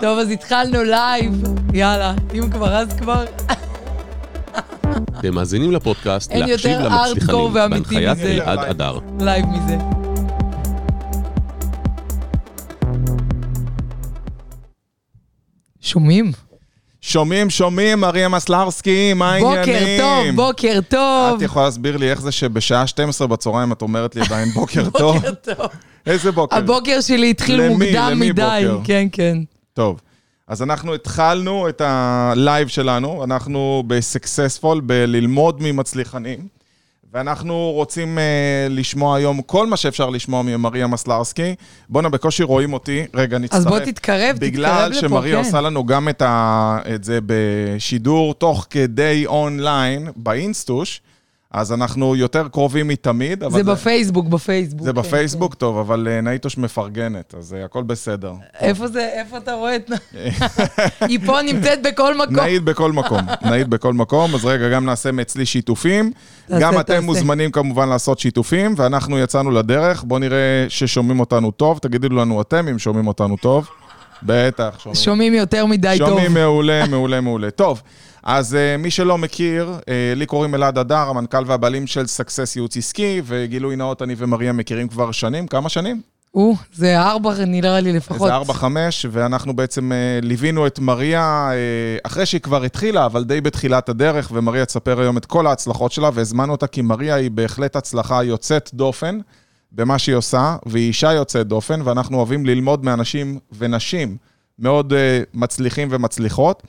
טוב, אז התחלנו לייב. יאללה, אם כבר, אז כבר. אתם מאזינים לפודקאסט אין להקשיב יותר למצליחנים, הארדקור ואמיתי בהנחיית. אלעד הדר. לייב מזה. שומעים? שומעים, שומעים, מריה מסלרסקי, מה העניינים? בוקר טוב, בוקר טוב. את יכולה להסביר לי איך זה שבשעה 12 בצהריים את אומרת לי עדיין בוקר טוב? בוקר טוב. איזה בוקר? הבוקר שלי התחיל למי? מוקדם למי מדי. בוקר? כן, כן. טוב, אז אנחנו התחלנו את הלייב שלנו, אנחנו ב successful, בללמוד ממצליחנים, ואנחנו רוצים אה, לשמוע היום כל מה שאפשר לשמוע ממריה מסלרסקי. בואנה, בקושי רואים אותי, רגע, נצטרף. אז בוא תתקרב, תתקרב בגלל לפה, שמריה כן. עושה לנו גם את, ה, את זה בשידור תוך כדי אונליין, באינסטוש, אז אנחנו יותר קרובים מתמיד. אבל זה בפייסבוק, בפייסבוק. זה כן, בפייסבוק, טוב, אבל אה, נאיטוש מפרגנת, אז אה, הכל בסדר. כן. איפה זה, איפה אתה רואה את... היא פה נמצאת בכל מקום. נעיד בכל מקום, נעיד בכל מקום, אז רגע, גם נעשה מאצלי שיתופים. גם. אתם מוזמנים כמובן לעשות שיתופים, ואנחנו יצאנו לדרך. בואו נראה ששומעים אותנו טוב, תגידו לנו אתם אם שומעים אותנו טוב. בטח, שומעים. שומעים יותר מדי טוב. שומעים מעולה, מעולה, מעולה. טוב, אז uh, מי שלא מכיר, uh, לי קוראים אלעד אדר, המנכ"ל והבעלים של סקסס ייעוץ עסקי, וגילוי נאות, אני ומריה מכירים כבר שנים, כמה שנים? או, זה ארבע נראה לי לפחות. איזה ארבע, חמש, ואנחנו בעצם אה, ליווינו את מריה אה, אחרי שהיא כבר התחילה, אבל די בתחילת הדרך, ומריה תספר היום את כל ההצלחות שלה, והזמנו אותה כי מריה היא בהחלט הצלחה יוצאת דופן במה שהיא עושה, והיא אישה יוצאת דופן, ואנחנו אוהבים ללמוד מאנשים ונשים מאוד אה, מצליחים ומצליחות.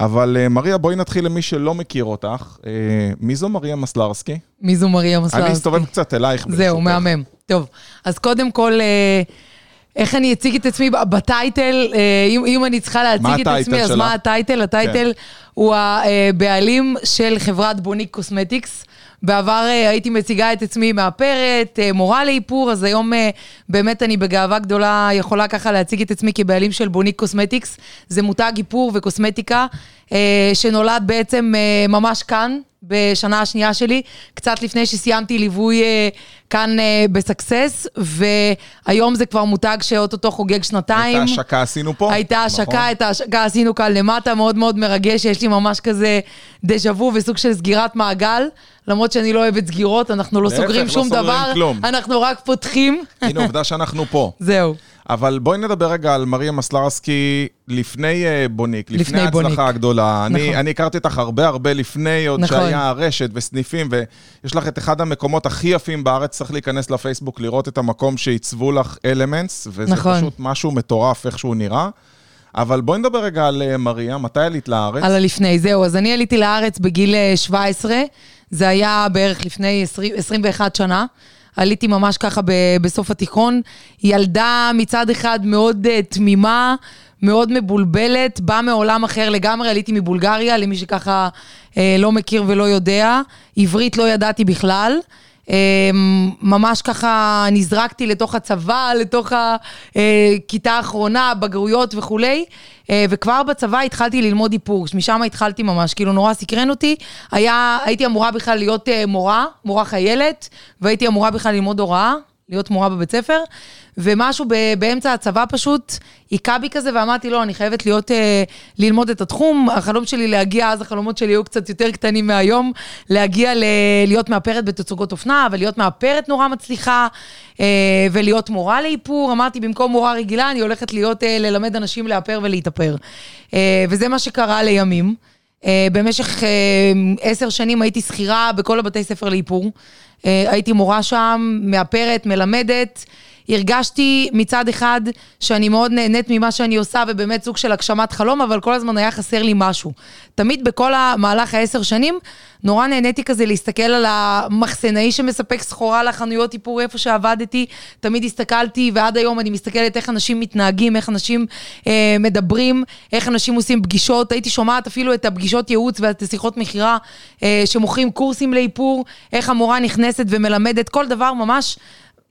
אבל אה, מריה, בואי נתחיל למי שלא מכיר אותך. אה, מי זו מריה מסלרסקי? מי זו מריה מסלרסקי? אני אסתובב קצת אלייך. זהו. מהמם. טוב, אז קודם כל, אה, איך אני אציג את עצמי ב title? אם, אם אני צריכה להציג את עצמי, ה title אז? מה ה title? ה title הוא הבעלים של חברת בוניק קוסמטיקס. בעבר אה, הייתי מציגה את עצמי מאפרת, אה, מורה לאיפור, אז היום אה, באמת אני בגאווה גדולה יכולה ככה להציג את עצמי כבעלים של בוניק קוסמטיקס. זה מותג איפור וקוסמטיקה שנולד בעצם ממש כאן, בשנה השנייה שלי, קצת לפני שסיימתי ליווי אה, כאן אה, בסקסס, והיום זה כבר מותג שאו-טו-טו חוגג שנתיים. הייתה השקה עשינו פה. הייתה נכון? השקה, את ההשקה עשינו כאן למטה, מאוד מאוד מרגש, יש לי ממש כזה דז'ה וו וסוג של סגירת מעגל, למרות שאני לא אוהבת סגירות, אנחנו לא להפך, סוגרים לא שום סוגרים דבר, כלום. אנחנו רק פותחים. הנה, עובדה שאנחנו פה. זהו. אבל בואי נדבר רגע על מריה מסלרסקי לפני אה, בוניק, לפני, לפני ההצלחה בוניק. הגדולה. אני, נכון. אני הכרתי אותך הרבה הרבה לפני, עוד נכון. שהיה רשת וסניפים, ויש לך את אחד המקומות הכי יפים בארץ, צריך להיכנס לפייסבוק, לראות את המקום שעיצבו לך אלמנטס, וזה נכון. פשוט משהו מטורף איך שהוא נראה. אבל בואי נדבר רגע על אה, מריה, מתי עלית לארץ? על הלפני, זהו. אז אני עליתי לארץ בגיל אה, 17, זה היה בערך לפני 20, 21 שנה. עליתי ממש ככה ב, בסוף התיכון. ילדה מצד אחד מאוד uh, תמימה, מאוד מבולבלת, באה מעולם אחר לגמרי, עליתי מבולגריה, למי שככה uh, לא מכיר ולא יודע. עברית לא ידעתי בכלל. אה, ממש ככה נזרקתי לתוך הצבא, לתוך הכיתה האחרונה, בגרויות וכולי, אה, וכבר בצבא התחלתי ללמוד איפור, משם התחלתי ממש, כאילו נורא סקרן אותי. היה, הייתי אמורה בכלל להיות אה, מורה, מורה חיילת, והייתי אמורה בכלל ללמוד הוראה. להיות מורה בבית ספר, ומשהו ב- באמצע הצבא פשוט היכה בי כזה, ואמרתי, לא, אני חייבת להיות, אה, ללמוד את התחום. החלום שלי להגיע, אז החלומות שלי היו קצת יותר קטנים מהיום, להגיע ל- להיות מאפרת בתצוגות אופנה, ולהיות מאפרת נורא מצליחה, אה, ולהיות מורה לאיפור. אמרתי, במקום מורה רגילה, אני הולכת להיות, אה, ללמד אנשים לאפר ולהתאפר. אה, וזה מה שקרה לימים. אה, במשך אה, עשר שנים הייתי שכירה בכל הבתי ספר לאיפור. אה, הייתי מורה שם, מאפרת, מלמדת. הרגשתי מצד אחד שאני מאוד נהנית ממה שאני עושה, ובאמת סוג של הגשמת חלום, אבל כל הזמן היה חסר לי משהו. תמיד בכל המהלך העשר שנים, נורא נהניתי כזה להסתכל על המחסנאי שמספק סחורה לחנויות איפור איפה שעבדתי. תמיד הסתכלתי, ועד היום אני מסתכלת איך אנשים מתנהגים, איך אנשים אה, מדברים, איך אנשים עושים פגישות. הייתי שומעת אפילו את הפגישות ייעוץ ואת השיחות מכירה אה, שמוכרים קורסים לאיפור, איך המורה נכנסת ומלמדת, כל דבר ממש.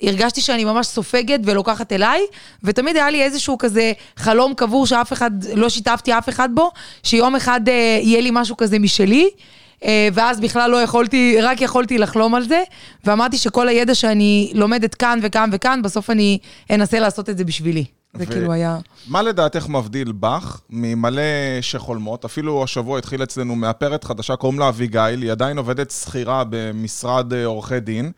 הרגשתי שאני ממש סופגת ולוקחת אליי, ותמיד היה לי איזשהו כזה חלום קבור שאף אחד, לא שיתפתי אף אחד בו, שיום אחד אה, יהיה לי משהו כזה משלי. אה, ואז בכלל לא יכולתי, רק יכולתי לחלום על זה, ואמרתי שכל הידע שאני לומדת כאן וכאן וכאן, בסוף אני אנסה לעשות את זה בשבילי. זה כאילו היה... מה לדעתך מבדיל בך ממלא שחולמות? אפילו השבוע התחיל אצלנו מאפרת חדשה, קוראים לה אביגיל, היא עדיין עובדת שכירה במשרד אה, עורכי דין,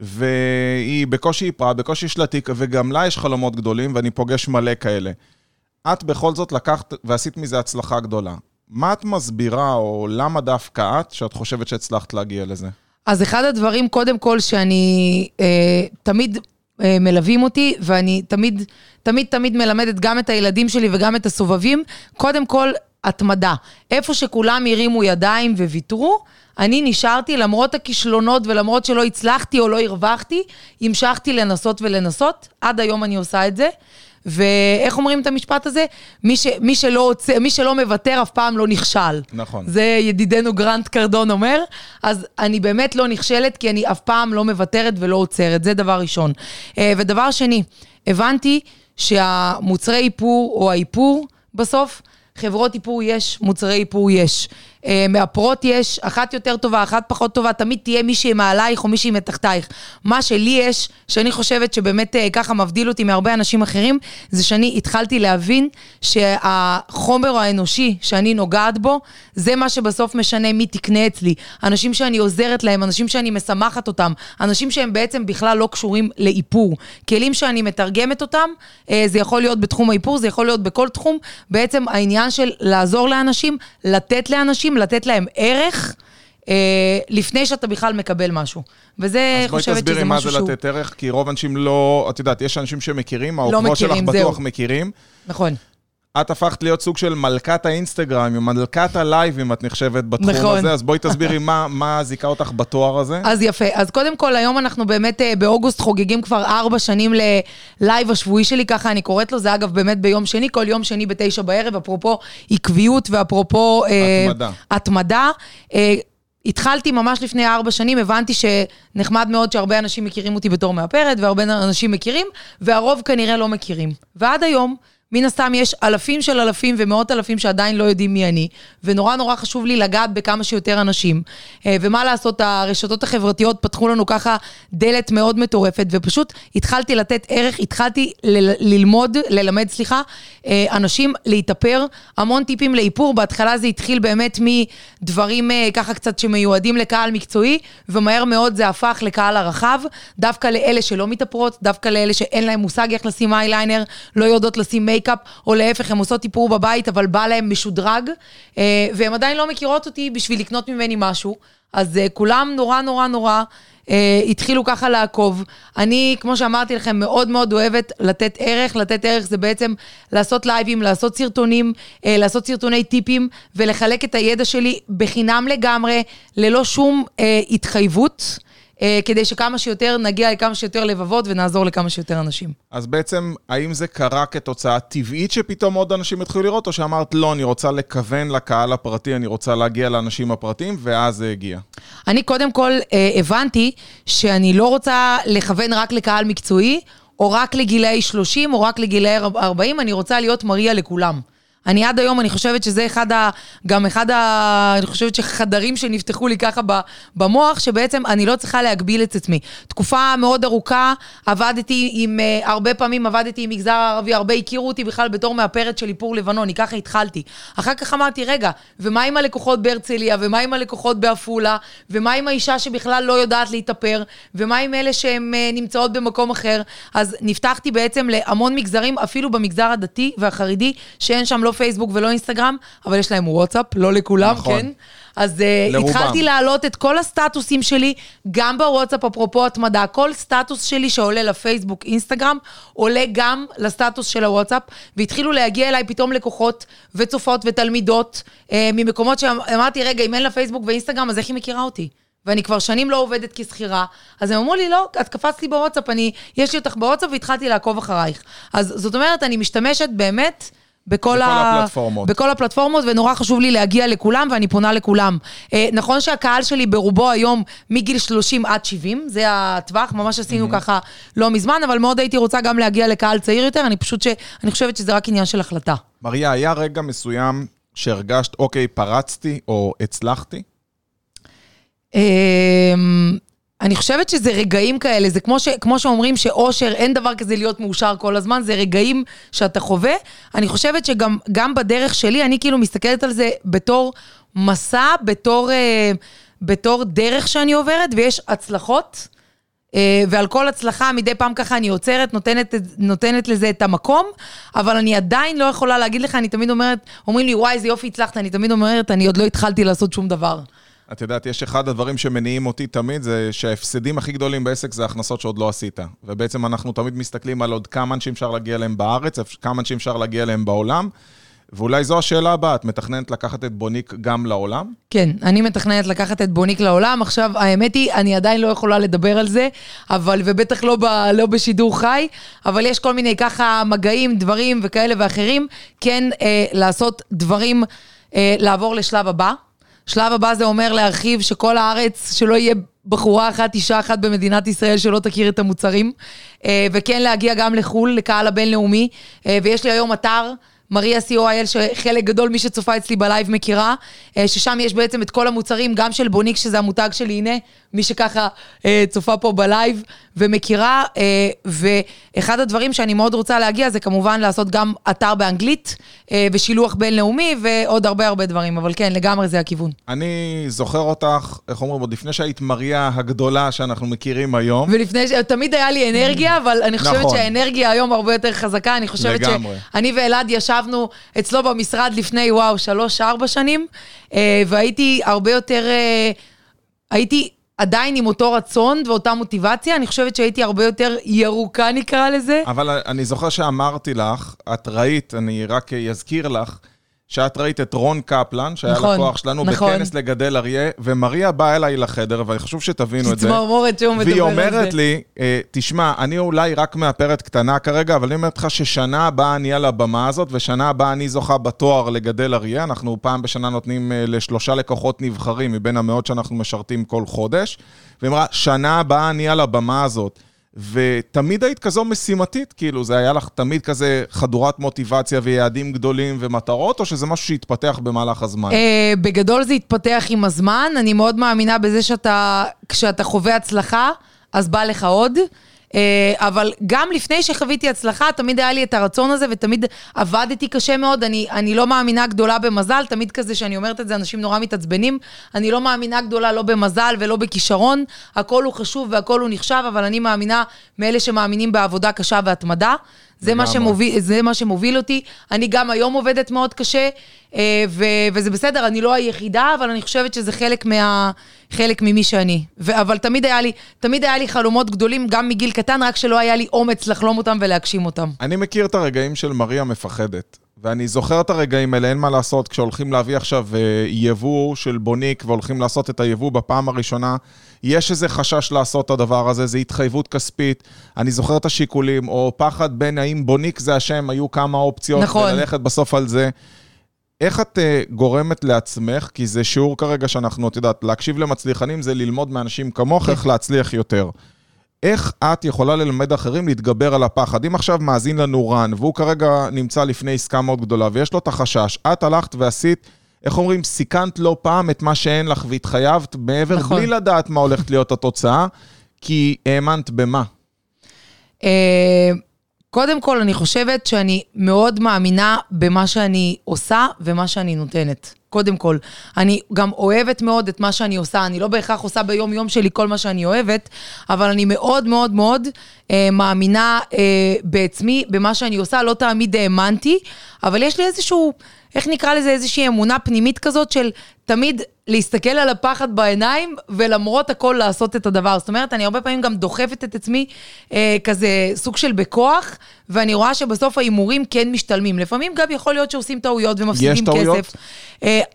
והיא בקושי איפרה, בקושי שלטי, וגם לה יש חלומות גדולים, ואני פוגש מלא כאלה. את בכל זאת לקחת ועשית מזה הצלחה גדולה. מה את מסבירה, או למה דווקא את, שאת חושבת שהצלחת להגיע לזה? אז אחד הדברים, קודם כל, שאני אה, תמיד מלווים אותי, ואני תמיד, תמיד, תמיד מלמדת גם את הילדים שלי וגם את הסובבים, קודם כל, התמדה. איפה שכולם הרימו ידיים וויתרו, אני נשארתי, למרות הכישלונות ולמרות שלא הצלחתי או לא הרווחתי, המשכתי לנסות ולנסות. עד היום אני עושה את זה. ואיך אומרים את המשפט הזה? מי, ש, מי, שלא, מי שלא מוותר אף פעם לא נכשל. נכון. זה ידידנו גרנט קרדון אומר. אז אני באמת לא נכשלת, כי אני אף פעם לא מוותרת ולא עוצרת. זה דבר ראשון. אה, ודבר שני, הבנתי שהמוצרי איפור או האיפור, בסוף, חברות איפור יש, מוצרי איפור יש. אה, מאפרות יש, אחת יותר טובה, אחת פחות טובה, תמיד תהיה מישהי מעלייך או מישהי מתחתייך. מה שלי יש, שאני חושבת שבאמת אה, ככה מבדיל אותי מהרבה אנשים אחרים, זה שאני התחלתי להבין שהחומר האנושי שאני נוגעת בו, זה מה שבסוף משנה מי תקנה אצלי. אנשים שאני עוזרת להם, אנשים שאני משמחת אותם, אנשים שהם בעצם בכלל לא קשורים לאיפור. כלים שאני מתרגמת אותם, אה, זה יכול להיות בתחום האיפור, זה יכול להיות בכל תחום. בעצם העניין של לעזור לאנשים, לתת לאנשים, לתת להם ערך. אה, לפני שאתה בכלל מקבל משהו. וזה, חושבת שזה משהו שהוא... אז בואי תסבירי מה זה לתת ערך, כי רוב האנשים לא... את יודעת, יש אנשים שמכירים, לא העוקבות שלך בטוח מכירים. נכון. את הפכת להיות סוג של מלכת האינסטגרם, מלכת הלייב, אם את נחשבת בתחום נכון. הזה, אז בואי תסבירי מה, מה זיכה אותך בתואר הזה. אז יפה. אז קודם כל, היום אנחנו באמת אה, באוגוסט חוגגים כבר ארבע שנים ללייב השבועי שלי, ככה אני קוראת לו, זה אגב באמת ביום שני, כל יום שני בתשע בערב, אפרופו עקביות ואפרופו... אה, התמדה. אה, התמדה. אה, התחלתי ממש לפני ארבע שנים, הבנתי שנחמד מאוד שהרבה אנשים מכירים אותי בתור מאפרת, והרבה אנשים מכירים, והרוב כנראה לא מכירים. ועד היום... מן הסתם יש אלפים של אלפים ומאות אלפים שעדיין לא יודעים מי אני, ונורא נורא חשוב לי לגעת בכמה שיותר אנשים. אה, ומה לעשות, הרשתות החברתיות פתחו לנו ככה דלת מאוד מטורפת, ופשוט התחלתי לתת ערך, התחלתי ללמוד, ללמד, סליחה, אה, אנשים להתאפר, המון טיפים לאיפור. בהתחלה זה התחיל באמת מדברים אה, ככה קצת שמיועדים לקהל מקצועי, ומהר מאוד זה הפך לקהל הרחב, דווקא לאלה שלא מתאפרות, דווקא לאלה שאין להם מושג איך לשים אייליינר, לא יודעות לשים מייקאפ, או להפך, הן עושות איפור בבית, אבל בא להן משודרג, אה, והן עדיין לא מכירות אותי בשביל לקנות ממני משהו. אז אה, כולם נורא נורא נורא אה, התחילו ככה לעקוב. אני, כמו שאמרתי לכם, מאוד מאוד אוהבת לתת ערך. לתת ערך זה בעצם לעשות לייבים, לעשות סרטונים, אה, לעשות סרטוני טיפים, ולחלק את הידע שלי בחינם לגמרי, ללא שום uh, התחייבות. אה, כדי שכמה שיותר נגיע לכמה שיותר לבבות ונעזור לכמה שיותר אנשים. אז בעצם, האם זה קרה כתוצאה טבעית שפתאום עוד אנשים התחילו לראות, או שאמרת, לא, אני רוצה לכוון לקהל הפרטי, אני רוצה להגיע לאנשים הפרטיים, ואז זה הגיע? אני קודם כל אה, הבנתי שאני לא רוצה לכוון רק לקהל מקצועי, או רק לגילאי 30, או רק לגילאי 40, אני רוצה להיות מריה לכולם. אני עד היום, אני חושבת שזה אחד ה... גם אחד ה... אני חושבת שחדרים שנפתחו לי ככה במוח, שבעצם אני לא צריכה להגביל את עצמי. תקופה מאוד ארוכה עבדתי עם... אה, הרבה פעמים עבדתי עם מגזר ערבי, הרבה הכירו אותי בכלל בתור מאפרת של איפור לבנוני, ככה התחלתי. אחר כך אמרתי, רגע, ומה עם הלקוחות בהרצליה, ומה עם הלקוחות בעפולה, ומה עם האישה שבכלל לא יודעת להתאפר, ומה עם אלה שהן אה, נמצאות במקום אחר? אז נפתחתי בעצם להמון מגזרים, אפילו במגזר הדתי והחרדי, שאין שם לא לא פייסבוק ולא אינסטגרם, אבל יש להם וואטסאפ, לא לכולם, נכון. כן? אז uh, התחלתי להעלות את כל הסטטוסים שלי, גם בוואטסאפ, אפרופו התמדה, כל סטטוס שלי שעולה לפייסבוק, אינסטגרם, עולה גם לסטטוס של הוואטסאפ, והתחילו להגיע אליי פתאום לקוחות וצופות ותלמידות uh, ממקומות שאמרתי, רגע, אם אין לה פייסבוק ואינסטגרם, אז איך היא מכירה אותי? ואני כבר שנים לא עובדת כשכירה, אז הם אמרו לי, לא, את קפצת לי בוואטסאפ, אני, יש לי אותך בוואטסאפ והתחלתי לעקוב אחרייך. אז זאת אומרת, אני משתמשת באמת בכל, בכל ה... הפלטפורמות. בכל הפלטפורמות, ונורא חשוב לי להגיע לכולם, ואני פונה לכולם. אה, נכון שהקהל שלי ברובו היום מגיל 30 עד 70, זה הטווח, ממש עשינו mm-hmm. ככה לא מזמן, אבל מאוד הייתי רוצה גם להגיע לקהל צעיר יותר, אני פשוט ש... אני חושבת שזה רק עניין של החלטה. מריה, היה רגע מסוים שהרגשת, אוקיי, פרצתי או הצלחתי? אמ, אני חושבת שזה רגעים כאלה, זה כמו, ש, כמו שאומרים שאושר, אין דבר כזה להיות מאושר כל הזמן, זה רגעים שאתה חווה. אני חושבת שגם גם בדרך שלי, אני כאילו מסתכלת על זה בתור מסע, בתור, אה, בתור דרך שאני עוברת, ויש הצלחות. אה, ועל כל הצלחה, מדי פעם ככה אני עוצרת, נותנת, נותנת לזה את המקום, אבל אני עדיין לא יכולה להגיד לך, אני תמיד אומרת, אומרים לי, וואי, איזה יופי הצלחת, אני תמיד אומרת, אני עוד לא התחלתי לעשות שום דבר. את יודעת, יש אחד הדברים שמניעים אותי תמיד, זה שההפסדים הכי גדולים בעסק זה הכנסות שעוד לא עשית. ובעצם אנחנו תמיד מסתכלים על עוד כמה אנשים אפשר להגיע אליהם בארץ, כמה אנשים אפשר להגיע אליהם בעולם. ואולי זו השאלה הבאה, את מתכננת לקחת את בוניק גם לעולם? כן, אני מתכננת לקחת את בוניק לעולם. עכשיו, האמת היא, אני עדיין לא יכולה לדבר על זה, אבל, ובטח לא, ב, לא בשידור חי, אבל יש כל מיני ככה מגעים, דברים וכאלה ואחרים, כן אה, לעשות דברים, אה, לעבור לשלב הבא. שלב הבא זה אומר להרחיב שכל הארץ, שלא יהיה בחורה אחת, אישה אחת במדינת ישראל שלא תכיר את המוצרים, אה, וכן להגיע גם לחו"ל, לקהל הבינלאומי, אה, ויש לי היום אתר. מריה co.il, שחלק גדול, מי שצופה אצלי בלייב מכירה, אה, ששם יש בעצם את כל המוצרים, גם של בוניק, שזה המותג שלי, הנה, מי שככה אה, צופה פה בלייב ומכירה. אה, ואחד הדברים שאני מאוד רוצה להגיע, זה כמובן לעשות גם אתר באנגלית, ושילוח בינלאומי, ועוד הרבה הרבה דברים, אבל כן, לגמרי זה הכיוון. אני זוכר אותך, איך אומרים, עוד לפני שהיית מריה הגדולה שאנחנו מכירים היום. ולפני ש... תמיד היה לי אנרגיה, אבל אני חושבת נכון. שהאנרגיה היום הרבה יותר חזקה. אני חושבת לגמרי. שאני ואלעד ישב... ישבנו אצלו במשרד לפני, וואו, שלוש-ארבע שנים, אה, והייתי הרבה יותר, אה, הייתי עדיין עם אותו רצון ואותה מוטיבציה, אני חושבת שהייתי הרבה יותר ירוקה נקרא לזה. אבל אני זוכר שאמרתי לך, את ראית, אני רק אזכיר לך, שאת ראית את רון קפלן, שהיה נכון, לקוח שלנו, נכון. בכנס לגדל אריה, ומריה באה אליי לחדר, וחשוב שתבינו את זה. צמרמורת שהוא מדבר על זה. והיא אומרת לי, אה, תשמע, אני אולי רק מאפרת קטנה כרגע, אבל אני אומרת לך ששנה הבאה אני על הבמה הזאת, ושנה הבאה אני זוכה בתואר לגדל אריה. אנחנו פעם בשנה נותנים אה, לשלושה לקוחות נבחרים מבין המאות שאנחנו משרתים כל חודש. והיא אמרה, שנה הבאה אני על הבמה הזאת. ותמיד היית כזו משימתית, כאילו, זה היה לך תמיד כזה חדורת מוטיבציה ויעדים גדולים ומטרות, או שזה משהו שהתפתח במהלך הזמן? אה, בגדול זה התפתח עם הזמן, אני מאוד מאמינה בזה שאתה, כשאתה חווה הצלחה, אז בא לך עוד. אה, אבל גם לפני שחוויתי הצלחה, תמיד היה לי את הרצון הזה, ותמיד עבדתי קשה מאוד. אני, אני לא מאמינה גדולה במזל, תמיד כזה שאני אומרת את זה, אנשים נורא מתעצבנים. אני לא מאמינה גדולה לא במזל ולא בכישרון. הכל הוא חשוב והכל הוא נחשב, אבל אני מאמינה מאלה שמאמינים בעבודה קשה והתמדה. זה מה, שמוביל, זה מה שמוביל אותי. אני גם היום עובדת מאוד קשה, אה, ו, וזה בסדר, אני לא היחידה, אבל אני חושבת שזה חלק, מה, חלק ממי שאני. ו, אבל תמיד היה, לי, תמיד היה לי חלומות גדולים, גם מגיל קטן, רק שלא היה לי אומץ לחלום אותם ולהגשים אותם. אני מכיר את הרגעים של מריה מפחדת. ואני זוכר את הרגעים האלה, אין מה לעשות, כשהולכים להביא עכשיו אה, יבוא של בוניק והולכים לעשות את היבוא בפעם הראשונה, יש איזה חשש לעשות את הדבר הזה, זו התחייבות כספית. אני זוכר את השיקולים, או פחד בין האם בוניק זה השם, היו כמה אופציות, נכון. וללכת בסוף על זה. איך את uh, גורמת לעצמך, כי זה שיעור כרגע שאנחנו, את יודעת, להקשיב למצליחנים זה ללמוד מאנשים כמוך. איך להצליח יותר. איך את יכולה ללמד אחרים להתגבר על הפחד? אם עכשיו מאזין לנו רן, והוא כרגע נמצא לפני עסקה מאוד גדולה, ויש לו את החשש, את הלכת ועשית, איך אומרים, סיכנת לא פעם את מה שאין לך והתחייבת מעבר, נכון. בלי לדעת מה הולכת להיות התוצאה, כי האמנת במה? אה, קודם כל, אני חושבת שאני מאוד מאמינה במה שאני עושה ומה שאני נותנת. קודם כל. אני גם אוהבת מאוד את מה שאני עושה. אני לא בהכרח עושה ביום-יום שלי כל מה שאני אוהבת, אבל אני מאוד מאוד מאוד אה, מאמינה אה, בעצמי, במה שאני עושה. לא תמיד האמנתי, אבל יש לי איזשהו... איך נקרא לזה, איזושהי אמונה פנימית כזאת של תמיד להסתכל על הפחד בעיניים, ולמרות הכל לעשות את הדבר. זאת אומרת, אני הרבה פעמים גם דוחפת את עצמי אה, כזה סוג של בכוח, ואני רואה שבסוף ההימורים כן משתלמים. לפעמים גם יכול להיות שעושים טעויות ומפסידים כסף. יש טעויות? אה,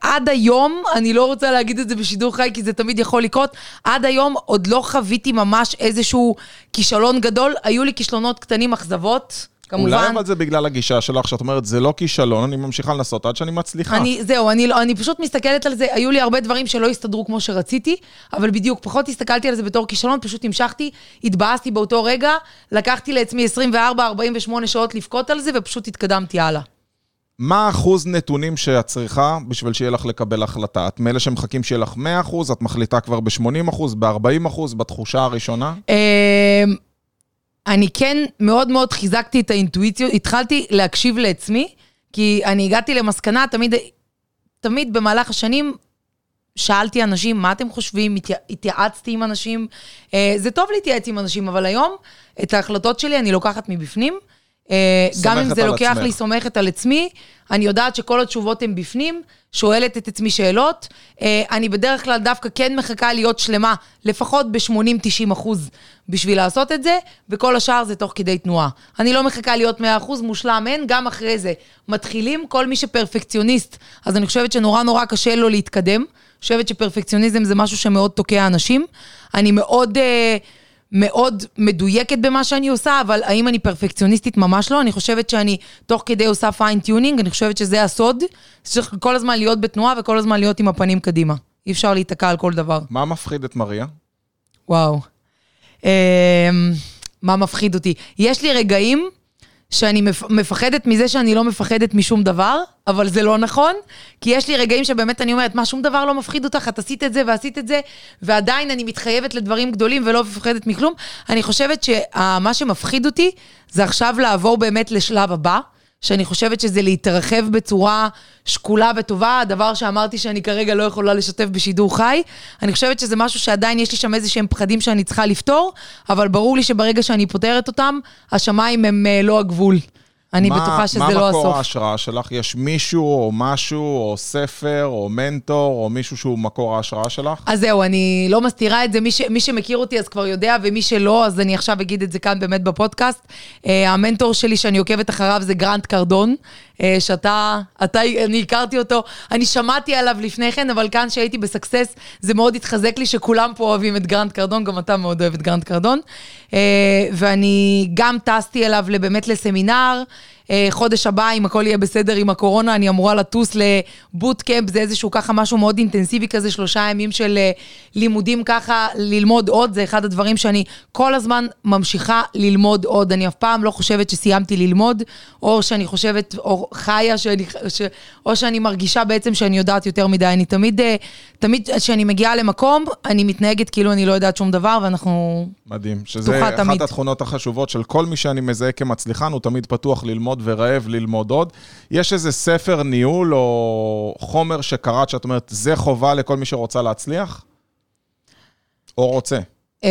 עד היום, אני לא רוצה להגיד את זה בשידור חי, כי זה תמיד יכול לקרות, עד היום עוד לא חוויתי ממש איזשהו כישלון גדול. היו לי כישלונות קטנים, אכזבות. כמובן... אולי אבל זה בגלל הגישה שלך, שאת אומרת, זה לא כישלון, אני ממשיכה לנסות עד שאני מצליחה. אני, זהו, אני, לא, אני פשוט מסתכלת על זה, היו לי הרבה דברים שלא הסתדרו כמו שרציתי, אבל בדיוק, פחות הסתכלתי על זה בתור כישלון, פשוט המשכתי, התבאסתי באותו רגע, לקחתי לעצמי 24-48 שעות לבכות על זה, ופשוט התקדמתי הלאה. מה האחוז נתונים שאת צריכה בשביל שיהיה לך לקבל החלטה? את מאלה שמחכים שיהיה לך 100 אחוז, את מחליטה כבר ב-80 אחוז, ב-40 אחוז, בתחושה הראשונה? אמ, אני כן מאוד מאוד חיזקתי את האינטואיציות, התחלתי להקשיב לעצמי, כי אני הגעתי למסקנה, תמיד, תמיד במהלך השנים שאלתי אנשים, מה אתם חושבים? התייע, התייעצתי עם אנשים. אה, זה טוב להתייעץ עם אנשים, אבל היום את ההחלטות שלי אני לוקחת מבפנים. אה, גם אם זה לוקח עצמך. לי סומכת על עצמי, אני יודעת שכל התשובות הן בפנים, שואלת את עצמי שאלות. אה, אני בדרך כלל דווקא כן מחכה להיות שלמה, לפחות ב-80-90 אחוז בשביל לעשות את זה, וכל השאר זה תוך כדי תנועה. אני לא מחכה להיות 100 אחוז מושלם, אין, גם אחרי זה. מתחילים, כל מי שפרפקציוניסט, אז אני חושבת שנורא נורא קשה לו להתקדם. אני חושבת שפרפקציוניזם זה משהו שמאוד תוקע אנשים. אני מאוד... אה, מאוד מדויקת במה שאני עושה, אבל האם אני פרפקציוניסטית? ממש לא. אני חושבת שאני תוך כדי עושה fine tuning, אני חושבת שזה הסוד. צריך כל הזמן להיות בתנועה וכל הזמן להיות עם הפנים קדימה. אי אפשר להיתקע על כל דבר. מה מפחיד את מריה? וואו. אמ, מה מפחיד אותי? יש לי רגעים שאני מפחדת מזה שאני לא מפחדת משום דבר, אבל זה לא נכון, כי יש לי רגעים שבאמת אני אומרת, מה, שום דבר לא מפחיד אותך, את עשית את זה ועשית את זה, ועדיין אני מתחייבת לדברים גדולים ולא מפחדת מכלום. אני חושבת שמה שמפחיד אותי זה עכשיו לעבור באמת לשלב הבא. שאני חושבת שזה להתרחב בצורה שקולה וטובה, הדבר שאמרתי שאני כרגע לא יכולה לשתף בשידור חי. אני חושבת שזה משהו שעדיין יש לי שם איזה שהם פחדים שאני צריכה לפתור, אבל ברור לי שברגע שאני פותרת אותם, השמיים הם uh, לא הגבול. אני מה, בטוחה שזה לא הסוף. מה מקור ההשראה שלך? יש מישהו או משהו, או ספר, או מנטור, או מישהו שהוא מקור ההשראה שלך? אז זהו, אני לא מסתירה את זה. מי, ש, מי שמכיר אותי אז כבר יודע, ומי שלא, אז אני עכשיו אגיד את זה כאן באמת בפודקאסט. Uh, המנטור שלי שאני עוקבת אחריו זה גרנט קרדון, uh, שאתה, אתה, אני הכרתי אותו, אני שמעתי עליו לפני כן, אבל כאן שהייתי בסקסס, זה מאוד התחזק לי שכולם פה אוהבים את גרנט קרדון, גם אתה מאוד אוהב את גרנט קרדון. Uh, ואני גם טסתי אליו באמת לסמינר. אה, חודש הבא, אם הכל יהיה בסדר עם הקורונה, אני אמורה לטוס לבוטקאמפ, זה איזשהו ככה משהו מאוד אינטנסיבי כזה, שלושה ימים של אה, לימודים ככה, ללמוד עוד, זה אחד הדברים שאני כל הזמן ממשיכה ללמוד עוד. אני אף פעם לא חושבת שסיימתי ללמוד, או שאני חושבת, או חיה, שאני, ש, או שאני מרגישה בעצם שאני יודעת יותר מדי. אני תמיד, אה, תמיד כשאני מגיעה למקום, אני מתנהגת כאילו אני לא יודעת שום דבר, ואנחנו... מדהים, שזה אחת. התכונות החשובות של כל מי שאני מזהה כמצליחן, הוא תמיד פתוח ללמוד. ללמוד ורעב ללמוד עוד. יש איזה ספר ניהול או חומר שקראת שאת אומרת, זה חובה לכל מי שרוצה להצליח? או רוצה? אמ,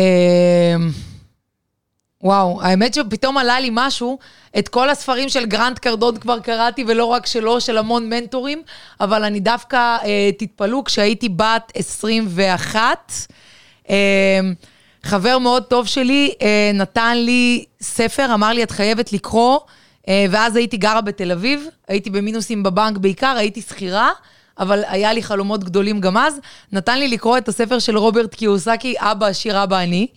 וואו, האמת שפתאום עלה לי משהו, את כל הספרים של גרנט קרדון כבר קראתי, ולא רק שלו, של המון מנטורים, אבל אני דווקא, אה, תתפלאו, כשהייתי בת 21, אה, חבר מאוד טוב שלי אה, נתן לי ספר, אמר לי, את חייבת לקרוא ואז הייתי גרה בתל אביב, הייתי במינוסים בבנק בעיקר, הייתי שכירה, אבל היה לי חלומות גדולים גם אז. נתן לי לקרוא את הספר של רוברט קיוסקי, אבא עשיר, אבא אני.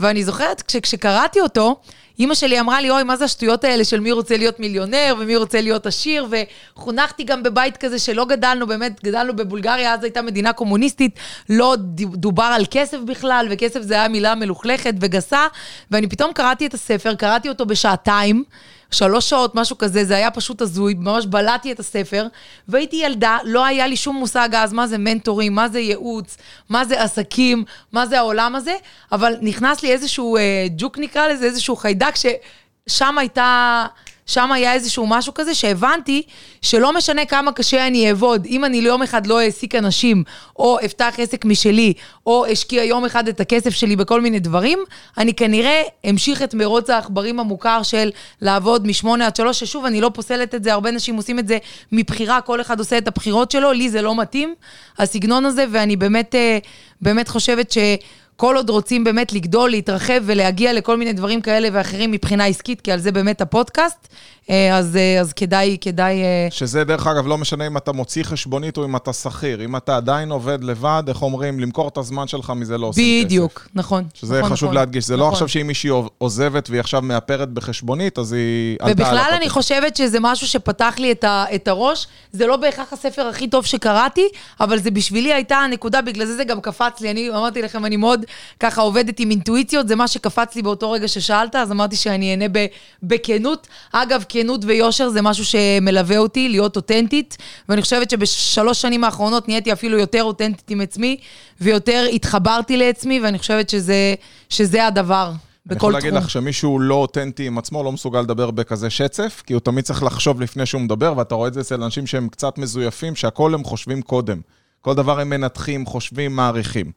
ואני זוכרת, כשקראתי אותו, אימא שלי אמרה לי, אוי, מה זה השטויות האלה של מי רוצה להיות מיליונר ומי רוצה להיות עשיר, וחונכתי גם בבית כזה שלא גדלנו, באמת, גדלנו בבולגריה, אז הייתה מדינה קומוניסטית, לא דובר על כסף בכלל, וכסף זה היה מילה מלוכלכת וגסה, ואני פתאום קראתי את הספר, קראתי אותו בשעתיים. שלוש שעות, משהו כזה, זה היה פשוט הזוי, ממש בלעתי את הספר, והייתי ילדה, לא היה לי שום מושג אז מה זה מנטורים, מה זה ייעוץ, מה זה עסקים, מה זה העולם הזה, אבל נכנס לי איזשהו אה, ג'וק נקרא לזה, איזשהו חיידק, ששם הייתה... שם היה איזשהו משהו כזה שהבנתי שלא משנה כמה קשה אני אעבוד, אם אני ליום אחד לא אעסיק אנשים, או אפתח עסק משלי, או אשקיע יום אחד את הכסף שלי בכל מיני דברים, אני כנראה אמשיך את מרוץ העכברים המוכר של לעבוד משמונה עד שלוש, ששוב, אני לא פוסלת את זה, הרבה אנשים עושים את זה מבחירה, כל אחד עושה את הבחירות שלו, לי זה לא מתאים, הסגנון הזה, ואני באמת, אה, באמת חושבת ש... כל עוד רוצים באמת לגדול, להתרחב ולהגיע לכל מיני דברים כאלה ואחרים מבחינה עסקית, כי על זה באמת הפודקאסט, אה, אז, אה, אז כדאי, כדאי... אה, שזה דרך אגב, לא משנה אם אתה מוציא חשבונית או אם אתה שכיר. אם אתה עדיין עובד לבד, איך אומרים, למכור את הזמן שלך מזה לא עושים כסף. בדיוק, נכון. שזה נכון, חשוב נכון, להדגיש. זה לא נכון. לא עכשיו שאם מישהי עוזבת והיא עכשיו מאפרת בחשבונית, אז היא ובכלל אני חושבת שזה משהו שפתח לי את, ה, את הראש. זה לא בהכרח הספר הכי טוב שקראתי, אבל זה בשבילי הייתה הנקודה, בגלל זה זה גם קפץ לי. אני אמרתי לכם, אני מאוד מאוד ככה עובדת עם אינטואיציות, זה מה שקפץ לי באותו רגע ששאלת, אז אמרתי שאני אענה בכנות. אגב, כנות ויושר זה משהו שמלווה אותי, להיות אותנטית, ואני חושבת שבשלוש שנים האחרונות נהייתי אפילו יותר אותנטית עם עצמי, ויותר התחברתי לעצמי, ואני חושבת שזה, שזה הדבר. אני יכול להגיד לך שמישהו לא אותנטי עם עצמו, לא מסוגל לדבר בכזה שצף, כי הוא תמיד צריך לחשוב לפני שהוא מדבר, ואתה רואה את זה אצל אנשים שהם קצת מזויפים, שהכל הם חושבים קודם. כל דבר הם מנתחים, חושבים, מעריכים.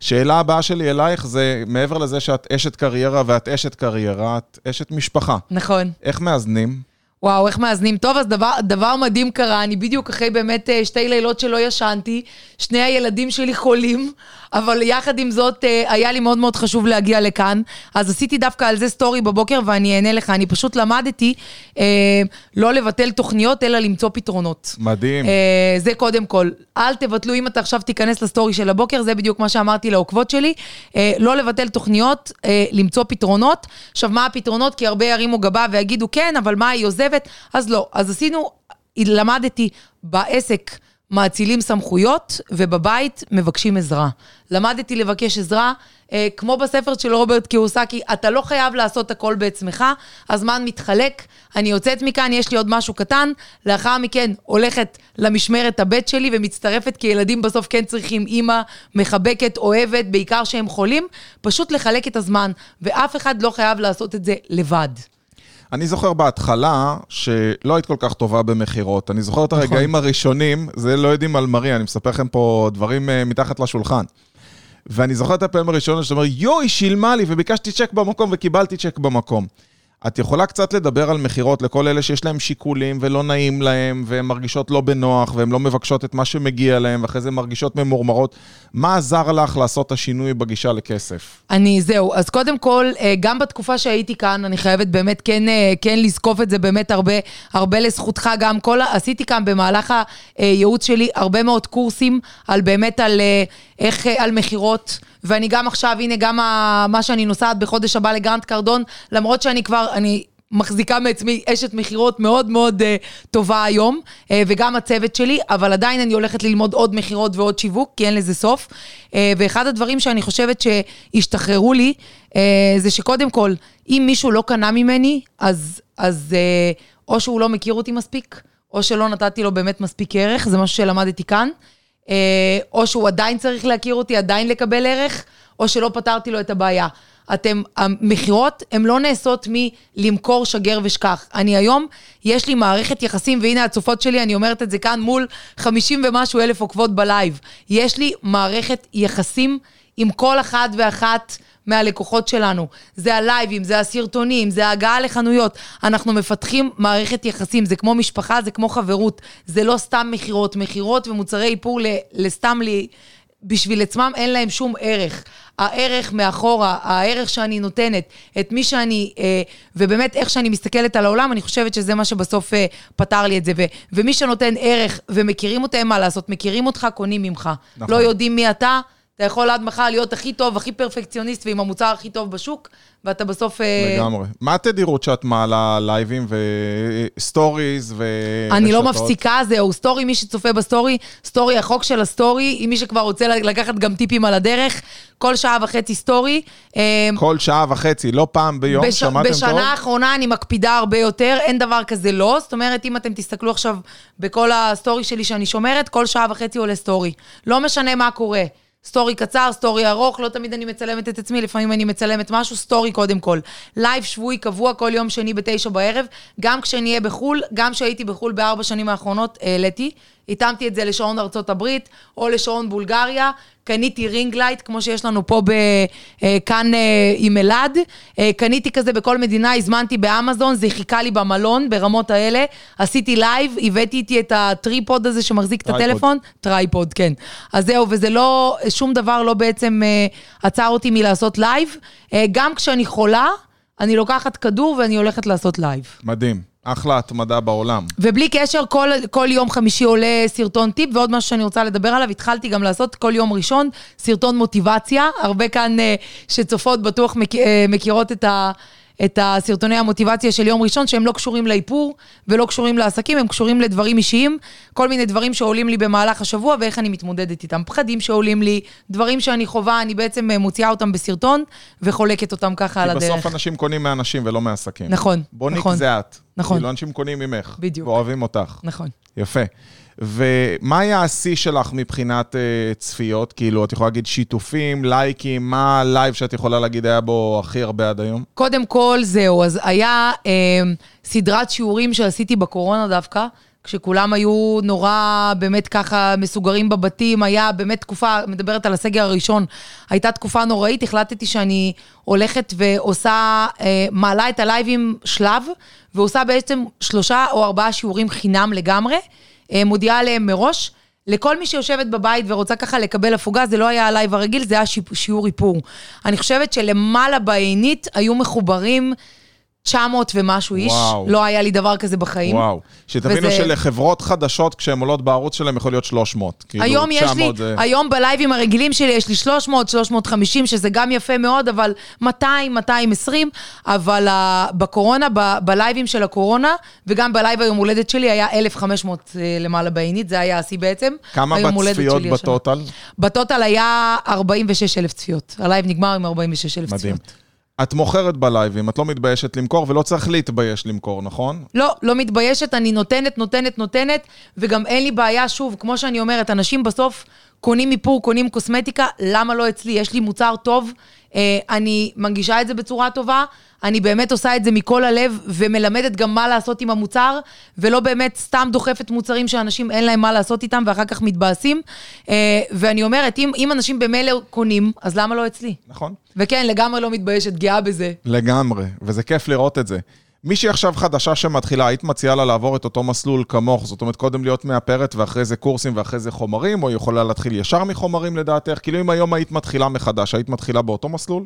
שאלה הבאה שלי אלייך זה, מעבר לזה שאת אשת קריירה ואת אשת קריירה, את אשת משפחה. נכון. איך מאזנים? וואו, איך מאזנים. טוב, אז דבר, דבר מדהים קרה, אני בדיוק אחרי באמת אה, שתי לילות שלא ישנתי, שני הילדים שלי חולים, אבל יחד עם זאת, אה, היה לי מאוד מאוד חשוב להגיע לכאן. אז עשיתי דווקא על זה סטורי בבוקר, ואני אענה לך. אני פשוט למדתי אה, לא לבטל תוכניות, אלא למצוא פתרונות. מדהים. אה, זה קודם כל. אל תבטלו, אם אתה עכשיו תיכנס לסטורי של הבוקר, זה בדיוק מה שאמרתי לעוקבות שלי. אה, לא לבטל תוכניות, אה, למצוא פתרונות. עכשיו, מה הפתרונות? כי הרבה ירימו גבה ויגידו, כן, אבל מה, היא עוזבת? אז לא. אז עשינו, למדתי בעסק. מאצילים סמכויות, ובבית מבקשים עזרה. למדתי לבקש עזרה, אה, כמו בספר של רוברט קיוסקי, אתה לא חייב לעשות הכל בעצמך, הזמן מתחלק, אני יוצאת מכאן, יש לי עוד משהו קטן, לאחר מכן הולכת למשמרת הבית שלי ומצטרפת, כי ילדים בסוף כן צריכים אימא מחבקת, אוהבת, בעיקר שהם חולים, פשוט לחלק את הזמן, ואף אחד לא חייב לעשות את זה לבד. אני זוכר בהתחלה שלא היית כל כך טובה במכירות. אני זוכר את נכון. הרגעים הראשונים, זה לא יודעים על מריה, אני מספר לכם פה דברים uh, מתחת לשולחן. ואני זוכר את הפעם הראשונה שאתה אומר, יואי, שילמה לי, וביקשתי צ'ק במקום וקיבלתי צ'ק במקום. את יכולה קצת לדבר על מכירות לכל אלה שיש להם שיקולים ולא נעים להם, והן מרגישות לא בנוח, והן לא מבקשות את מה שמגיע להם, ואחרי זה מרגישות ממורמרות. מה עזר לך לעשות את השינוי בגישה לכסף? אני, זהו. אז קודם כל, אה, גם בתקופה שהייתי כאן, אני חייבת באמת כן, אה, כן לזקוף את זה באמת הרבה, הרבה לזכותך. גם כל, עשיתי כאן במהלך הייעוץ שלי הרבה מאוד קורסים על באמת על אה, איך, על מכירות. ואני גם עכשיו, הנה, גם מה שאני נוסעת בחודש הבא לגרנט קרדון, למרות שאני כבר, אני מחזיקה מעצמי אשת מכירות מאוד מאוד uh, טובה היום, uh, וגם הצוות שלי, אבל עדיין אני הולכת ללמוד עוד מכירות ועוד שיווק, כי אין לזה סוף. Uh, ואחד הדברים שאני חושבת שהשתחררו לי, uh, זה שקודם כל, אם מישהו לא קנה ממני, אז, אז uh, או שהוא לא מכיר אותי מספיק, או שלא נתתי לו באמת מספיק ערך, זה משהו שלמדתי כאן. אה, או שהוא עדיין צריך להכיר אותי, עדיין לקבל ערך, או שלא פתרתי לו את הבעיה. אתם, המכירות הן לא נעשות מלמכור שגר ושכח. אני היום, יש לי מערכת יחסים, והנה הצופות שלי, אני אומרת את זה כאן מול 50 ומשהו אלף עוקבות בלייב. יש לי מערכת יחסים עם כל אחד ואחת מהלקוחות שלנו. זה הלייבים, זה הסרטונים, זה ההגעה לחנויות. אנחנו מפתחים מערכת יחסים, זה כמו משפחה, זה כמו חברות. זה לא סתם מכירות. מכירות ומוצרי איפור לסתם לי... בשביל עצמם אין להם שום ערך. הערך מאחורה, הערך שאני נותנת, את מי שאני, אה, ובאמת איך שאני מסתכלת על העולם, אני חושבת שזה מה שבסוף אה, פתר לי את זה. ו, ומי שנותן ערך ומכירים אותם, מה לעשות? מכירים אותך, קונים ממך. נכון. לא יודעים מי אתה. אתה יכול עד מחר להיות הכי טוב, הכי פרפקציוניסט ועם המוצר הכי טוב בשוק, ואתה בסוף... אה, לגמרי. מה התדירות שאת מעלה לייבים וסטוריז ו... אני לא מפסיקה, זהו. סטורי, מי שצופה בסטורי, סטורי, החוק של הסטורי, עם מי שכבר רוצה לקחת גם טיפים על הדרך, כל שעה וחצי סטורי. אה, כל שעה וחצי, לא פעם ביום, בש... שמעתם בשנה טוב? בשנה האחרונה אני מקפידה הרבה יותר, אין דבר כזה לא. זאת אומרת, אם אתם תסתכלו עכשיו בכל הסטורי שלי שאני שומרת, כל שעה וחצי עולה סטורי. לא משנה מה קורה. סטורי קצר, סטורי ארוך, לא תמיד אני מצלמת את עצמי, לפעמים אני מצלמת משהו, סטורי קודם כל. לייב שבועי קבוע כל יום שני בתשע בערב, גם כשאני אהיה בחו"ל, גם כשהייתי בחו"ל בארבע שנים האחרונות, העליתי. התאמתי את זה לשעון ארצות הברית, או לשעון בולגריה, קניתי ring light, כמו שיש לנו פה ב, אה, כאן אה, עם אלעד. אה, קניתי כזה בכל מדינה, הזמנתי באמזון, זה חיכה לי במלון, ברמות האלה. עשיתי לייב, הבאתי איתי את ה tripod הזה שמחזיק tripod. את הטלפון. tripod, כן. אז זהו, וזה לא, שום דבר לא בעצם עצר אותי מלעשות לייב. גם כשאני חולה, אני לוקחת כדור ואני הולכת לעשות לייב. מדהים. אחלה התמדה בעולם. ובלי קשר, כל, כל יום חמישי עולה סרטון טיפ, ועוד משהו שאני רוצה לדבר עליו, התחלתי גם לעשות כל יום ראשון סרטון מוטיבציה. הרבה כאן uh, שצופות בטוח מכ, uh, מכירות את, ה, את הסרטוני המוטיבציה של יום ראשון, שהם לא קשורים לאיפור ולא קשורים לעסקים, הם קשורים לדברים אישיים, כל מיני דברים שעולים לי במהלך השבוע ואיך אני מתמודדת איתם. פחדים שעולים לי, דברים שאני חווה, אני בעצם אה, מוציאה אותם בסרטון וחולקת אותם ככה על כי הדרך. בסוף אנשים קונים מאנשים ולא מעסקים. נכון, בוניק נכון. זה את. נכון. כאילו אנשים קונים ממך. בדיוק. ואוהבים אותך. נכון. יפה. ומה היה השיא שלך מבחינת אה, צפיות? כאילו, את יכולה להגיד שיתופים, לייקים, מה הלייב שאת יכולה להגיד היה בו הכי הרבה עד היום? קודם כל, זהו, אז היה אה, סדרת שיעורים שעשיתי בקורונה דווקא, כשכולם היו נורא באמת ככה מסוגרים בבתים, היה באמת תקופה, מדברת על הסגר הראשון, הייתה תקופה נוראית, החלטתי שאני הולכת ועושה, אה, מעלה את הלייבים שלב, ועושה בעצם שלושה או ארבעה שיעורים חינם לגמרי, אה, מודיעה עליהם מראש. לכל מי שיושבת בבית ורוצה ככה לקבל הפוגה, זה לא היה הלייב הרגיל, זה היה שיעור איפור. אני חושבת שלמעלה בעינית היו מחוברים 900 ומשהו איש. וואו. לא היה לי דבר כזה בחיים. וואו. שתבינו וזה- שלחברות חדשות, כשהן עולות בערוץ שלהם, יכול להיות 300. כאילו, היום יש לי, 900 זה... היום בלייבים הרגילים שלי יש לי 300, 350, שזה גם יפה מאוד, אבל 200, 220, אבל אה, בקורונה, ב- בלייבים של הקורונה, וגם בלייב היום הולדת שלי היה 1,500 אה, למעלה בעינית, זה היה השיא בעצם. כמה בצפיות השנה. ב total? ב total היה 46 אלף צפיות. הלייב נגמר עם 46 אלף מדהים. את מוכרת בלייבים, את לא מתביישת למכור, ולא צריך להתבייש למכור, נכון? לא, לא מתביישת, אני נותנת, נותנת, נותנת, וגם אין לי בעיה, שוב, כמו שאני אומרת, אנשים בסוף קונים איפור, קונים קוסמטיקה, למה לא אצלי? יש לי מוצר טוב, אה, אני מנגישה את זה בצורה טובה, אני באמת עושה את זה מכל הלב, ומלמדת גם מה לעשות עם המוצר, ולא באמת סתם דוחפת מוצרים שאנשים אין להם מה לעשות איתם, ואחר כך מתבאסים. אה, ואני אומרת, אם, אם אנשים במילא קונים, אז למה לא אצלי? נכון. וכן, לגמרי לא מתביישת, גאה בזה. לגמרי, וזה כיף לראות את זה. מישהי עכשיו חדשה שמתחילה, היית מציעה לה לעבור את אותו מסלול כמוך? זאת אומרת, קודם להיות מאפרת ואחרי זה קורסים ואחרי זה חומרים, או היא יכולה להתחיל ישר מחומרים לדעתך? כאילו אם היום היית מתחילה מחדש, היית מתחילה באותו מסלול?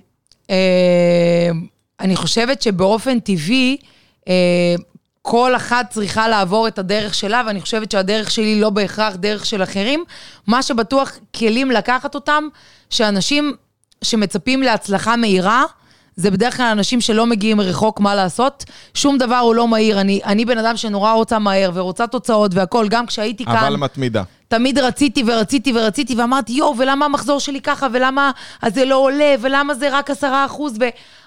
אה, אני חושבת שבאופן טבעי, אה, כל אחת צריכה לעבור את הדרך שלה, ואני חושבת שהדרך שלי לא בהכרח דרך של אחרים. מה שבטוח, כלים לקחת אותם, שאנשים שמצפים להצלחה מהירה, זה בדרך כלל אנשים שלא מגיעים רחוק מה לעשות. שום דבר הוא לא מהיר. אני, אני בן אדם שנורא רוצה מהר ורוצה תוצאות והכול, גם כשהייתי כאן. אבל מתמידה. תמיד רציתי ורציתי ורציתי, ואמרתי, יואו, ולמה המחזור שלי ככה, ולמה זה לא עולה, ולמה זה רק עשרה אחוז,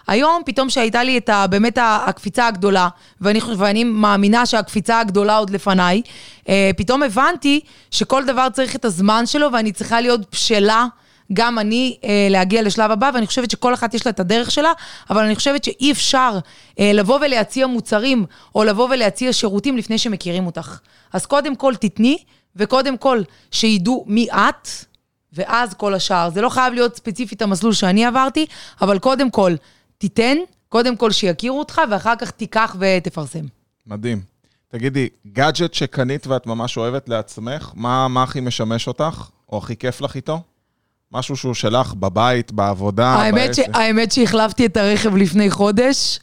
והיום פתאום שהייתה לי את ה, באמת הקפיצה הגדולה, ואני, ואני מאמינה שהקפיצה הגדולה עוד לפניי, אה, פתאום הבנתי שכל דבר צריך את הזמן שלו, ואני צריכה להיות בשלה. גם אני אה, להגיע לשלב הבא, ואני חושבת שכל אחת יש לה את הדרך שלה, אבל אני חושבת שאי אפשר אה, לבוא ולהציע מוצרים, או לבוא ולהציע שירותים לפני שמכירים אותך. אז קודם כל תתני, וקודם כל שידעו מי את, ואז כל השאר. זה לא חייב להיות ספציפית המסלול שאני עברתי, אבל קודם כל תיתן, קודם כל שיכירו אותך, ואחר כך תיקח ותפרסם. מדהים. תגידי, גאדג'ט שקנית ואת ממש אוהבת לעצמך, מה, מה הכי משמש אותך, או הכי כיף לך איתו? משהו שהוא שלך בבית, בעבודה, האמת, ש... האמת שהחלפתי את הרכב לפני חודש.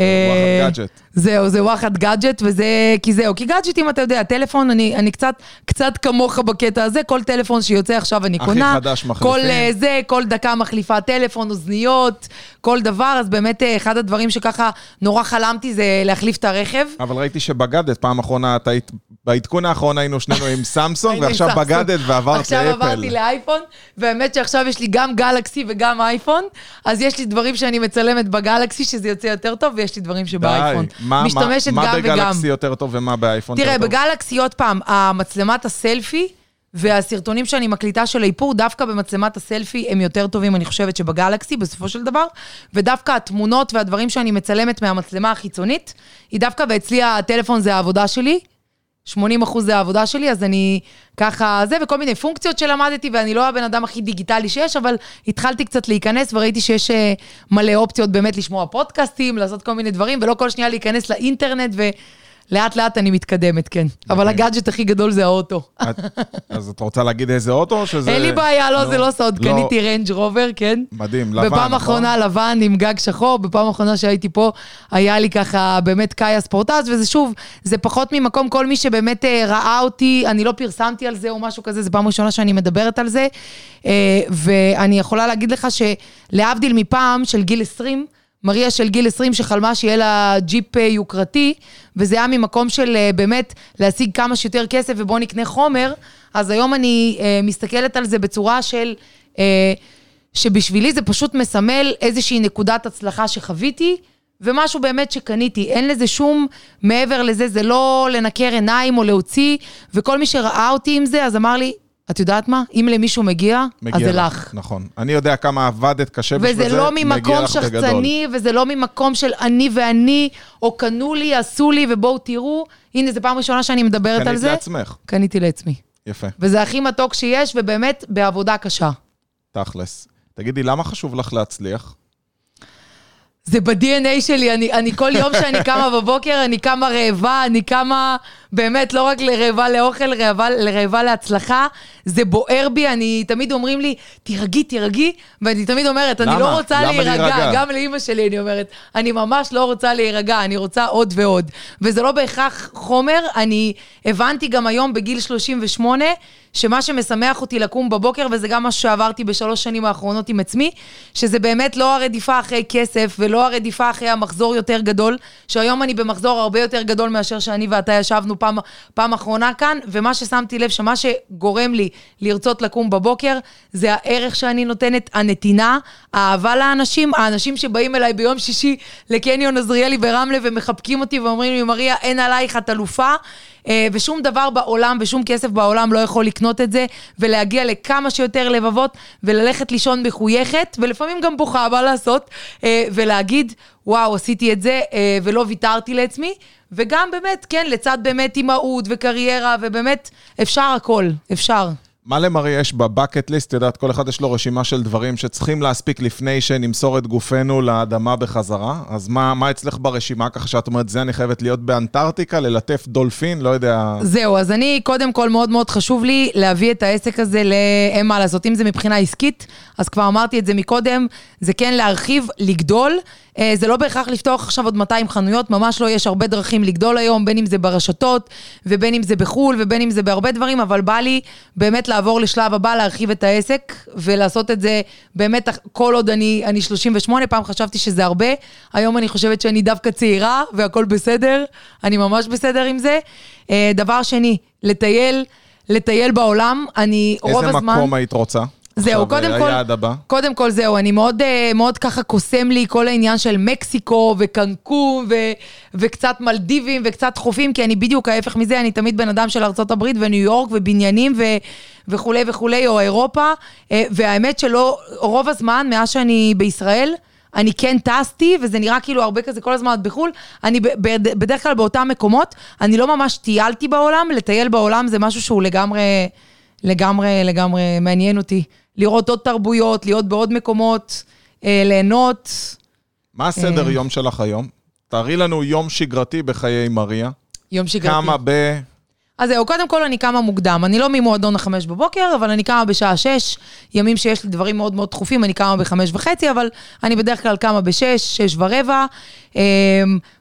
אה, וואחד גאדג'ט. זהו, זה וואחד גאדג'ט, וזה, כי זהו, כי גאדג'טים, אתה יודע, טלפון, אני, אני קצת, קצת כמוך בקטע הזה, כל טלפון שיוצא עכשיו אני הכי קונה. חדש מחליפים. כל אה, זה, כל דקה מחליפה טלפון, אוזניות, כל דבר, אז באמת אה, אחד הדברים שככה נורא חלמתי זה להחליף את הרכב. אבל ראיתי שבגדת, פעם אחרונה, את היית, בעדכון האחרון היינו שנינו עם סמסונג, ועכשיו. בגדת ועברת עכשיו לאפל. עברתי לאייפון, והאמת שעכשיו יש לי גם גלקסי וגם אייפון, אז יש לי דברים שאני מצלמת בגלקסי, שזה יוצא יותר טוב, ויש לי דברים שבאייפון. די. מה- משתמשת מה, גם מה וגם. בגלקסי יותר טוב ומה באייפון תראה, יותר טוב? בגלקסי, עוד פעם, המצלמת הסלפי והסרטונים שאני מקליטה של האיפור, דווקא במצלמת הסלפי הם יותר טובים, אני חושבת, שבגלקסי, בסופו של דבר, ודווקא התמונות והדברים שאני מצלמת מהמצלמה החיצונית, היא דווקא, ואצלי הטלפון זה העבודה שלי. 80 אחוז זה העבודה שלי, אז אני ככה, זה, וכל מיני פונקציות שלמדתי, ואני לא הבן אדם הכי דיגיטלי שיש, אבל התחלתי קצת להיכנס, וראיתי שיש אה, מלא אופציות באמת לשמוע פודקאסטים, לעשות כל מיני דברים, ולא כל שנייה להיכנס לאינטרנט, ולאט לאט אני מתקדמת, כן. אבל הגאדג'ט הכי גדול זה האוטו. אז את רוצה להגיד איזה אוטו? או שזה... אין לי בעיה, לא, זה לא סוד, לא. קניתי רנג' רובר, כן. מדהים, לבן, בפעם נכון? האחרונה לבן עם גג שחור, בפעם האחרונה שהייתי פה, היה לי ככה באמת קאיה ספורטאז' וזה שוב, זה פחות ממקום, כל מי שבאמת אה, ראה אותי, אני לא פרסמתי על זה או משהו כזה, זו פעם ראשונה שאני מדברת על זה, אה, ואני יכולה להגיד לך שלהבדיל מפעם של גיל 20, מריה של גיל 20 שחלמה שיהיה לה ג'יפ אה, יוקרתי, וזה היה ממקום של אה, באמת להשיג כמה שיותר כסף ובואו נקנה חומר, אז היום אני אה, מסתכלת על זה בצורה של... אה, שבשבילי זה פשוט מסמל איזושהי נקודת הצלחה שחוויתי, ומשהו באמת שקניתי. אין לזה שום מעבר לזה, זה לא לנקר עיניים או להוציא, וכל מי שראה אותי עם זה, אז אמר לי, את יודעת מה? אם למישהו מגיע, אז זה לך. נכון. אני יודע כמה עבדת קשה בשביל זה, וזה לא מגיע ממקום לך בגדול. שחצני, וזה לא ממקום של אני ואני, או קנו לי, עשו לי, ובואו תראו. הנה, זו פעם ראשונה שאני מדברת על קנית זה. לעצמך. קניתי לעצמי. יפה, וזה הכי מתוק שיש, ובאמת, בעבודה קשה. תכלס. תגידי, למה חשוב לך להצליח? זה ב-DNA שלי, אני, אני כל יום שאני קמה בבוקר, אני קמה רעבה, אני קמה באמת לא רק לרעבה לאוכל, רעבה, לרעבה להצלחה, זה בוער בי, אני, תמיד אומרים לי, תירגעי, תירגעי, ואני תמיד אומרת, אני למה? לא רוצה למה להירגע, להירגע? גם לאימא שלי אני אומרת, אני ממש לא רוצה להירגע, אני רוצה עוד ועוד. וזה לא בהכרח חומר, אני הבנתי גם היום בגיל 38, שמה שמשמח אותי לקום בבוקר, וזה גם מה שעברתי בשלוש שנים האחרונות עם עצמי, שזה באמת לא הרדיפה אחרי כסף, ולא הרדיפה אחרי המחזור יותר גדול, שהיום אני במחזור הרבה יותר גדול מאשר שאני ואתה ישבנו פעם, פעם אחרונה כאן, ומה ששמתי לב, שמה שגורם לי לרצות לקום בבוקר, זה הערך שאני נותנת, הנתינה, האהבה לאנשים, האנשים שבאים אליי ביום שישי לקניון עזריאלי ברמלה ומחבקים אותי ואומרים לי, מריה, אין עלייך, את אלופה. אה, ושום דבר בעולם ושום כסף בעולם לא יכול לקנות את זה, ולהגיע לכמה שיותר לבבות, וללכת לישון מחויכת, ולפעמים גם בוכה, מה לעשות, אה, ולהגיד, וואו, עשיתי את זה, אה, ולא ויתרתי לעצמי, וגם באמת, כן, לצד באמת אימהות וקריירה, ובאמת, אפשר הכל, אפשר. מה למרי יש בבקט ליסט? יודעת, כל אחד יש לו רשימה של דברים שצריכים להספיק לפני שנמסור את גופנו לאדמה בחזרה. אז מה, מה אצלך ברשימה, ככה שאת אומרת, זה אני חייבת להיות באנטארקטיקה, ללטף דולפין, לא יודע... זהו, אז אני, קודם כל, מאוד מאוד חשוב לי להביא את העסק הזה לאין מה לעשות. אם זה מבחינה עסקית, אז כבר אמרתי את זה מקודם, זה כן להרחיב, לגדול. אה, זה לא בהכרח לפתוח עכשיו עוד 200 חנויות, ממש לא, יש הרבה דרכים לגדול היום, בין אם זה ברשתות, ובין אם זה בחו"ל, ובין אם זה בהרבה דברים, אבל בא לי באמת לעבור לשלב הבא, להרחיב את העסק, ולעשות את זה באמת כל עוד אני, אני 38, פעם חשבתי שזה הרבה, היום אני חושבת שאני דווקא צעירה, והכל בסדר, אני ממש בסדר עם זה. אה, דבר שני, לטייל, לטייל בעולם, אני רוב איזה הזמן... מקום היית רוצה? זהו, קודם אה, כל. קודם כל זהו, אני מאוד, אה, מאוד ככה קוסם לי כל העניין של מקסיקו וקנקום ו, וקצת מלדיבים וקצת חופים, כי אני בדיוק ההפך מזה, אני תמיד בן אדם של ארה"ב וניו יורק ובניינים ו, וכולי וכולי, או אירופה, אה, והאמת שלא, רוב הזמן, מאז שאני בישראל, אני כן טסתי, וזה נראה כאילו הרבה כזה כל הזמן בחו"ל, אני בדרך כלל באותם מקומות, אני לא ממש טיילתי בעולם, לטייל בעולם זה משהו שהוא לגמרי, לגמרי, לגמרי מעניין אותי. לראות עוד תרבויות, להיות בעוד מקומות, אה, ליהנות. מה הסדר אה. יום שלך היום? תארי לנו יום שגרתי בחיי מריה. יום שגרתי. כמה ב... אז זהו, קודם כל אני קמה מוקדם. אני לא ממועדון החמש בבוקר, אבל אני קמה בשעה שש. ימים שיש לי דברים מאוד מאוד דחופים, אני קמה בחמש וחצי, אבל אני בדרך כלל קמה בשש, שש ורבע. אמ,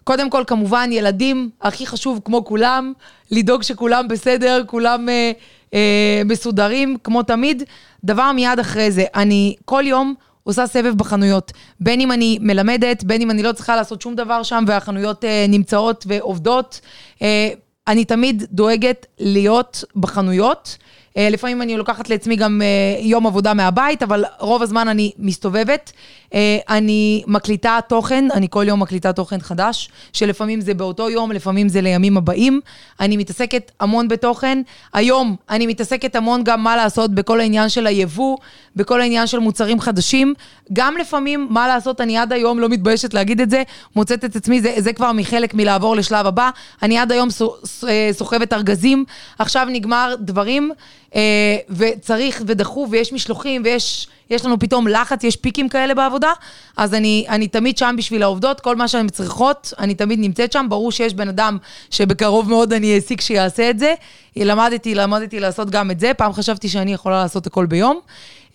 קודם כל, כמובן, ילדים, הכי חשוב, כמו כולם, לדאוג שכולם בסדר, כולם אה, אה, מסודרים, כמו תמיד. דבר מיד אחרי זה, אני כל יום... עושה סבב בחנויות. בין אם אני מלמדת, בין אם אני לא צריכה לעשות שום דבר שם והחנויות אה, נמצאות ועובדות. אה, אני תמיד דואגת להיות בחנויות. אה, לפעמים אני לוקחת לעצמי גם אה, יום עבודה מהבית, אבל רוב הזמן אני מסתובבת. אה, אני מקליטה תוכן, אני כל יום מקליטה תוכן חדש, שלפעמים זה באותו יום, לפעמים זה לימים הבאים. אני מתעסקת המון בתוכן. היום אני מתעסקת המון גם מה לעשות בכל העניין של היבוא, בכל העניין של מוצרים חדשים. גם לפעמים, מה לעשות, אני עד היום לא מתביישת להגיד את זה, מוצאת את עצמי, זה, זה כבר מחלק מלעבור לשלב הבא. אני עד היום סוחבת ארגזים, עכשיו נגמר דברים, וצריך ודחוף, ויש משלוחים, ויש יש לנו פתאום לחץ, יש פיקים כאלה בעבודה, אז אני, אני תמיד שם בשביל העובדות, כל מה שהן צריכות, אני תמיד נמצאת שם. ברור שיש בן אדם שבקרוב מאוד אני אעסיק שיעשה את זה. למדתי, למדתי לעשות גם את זה, פעם חשבתי שאני יכולה לעשות הכל ביום.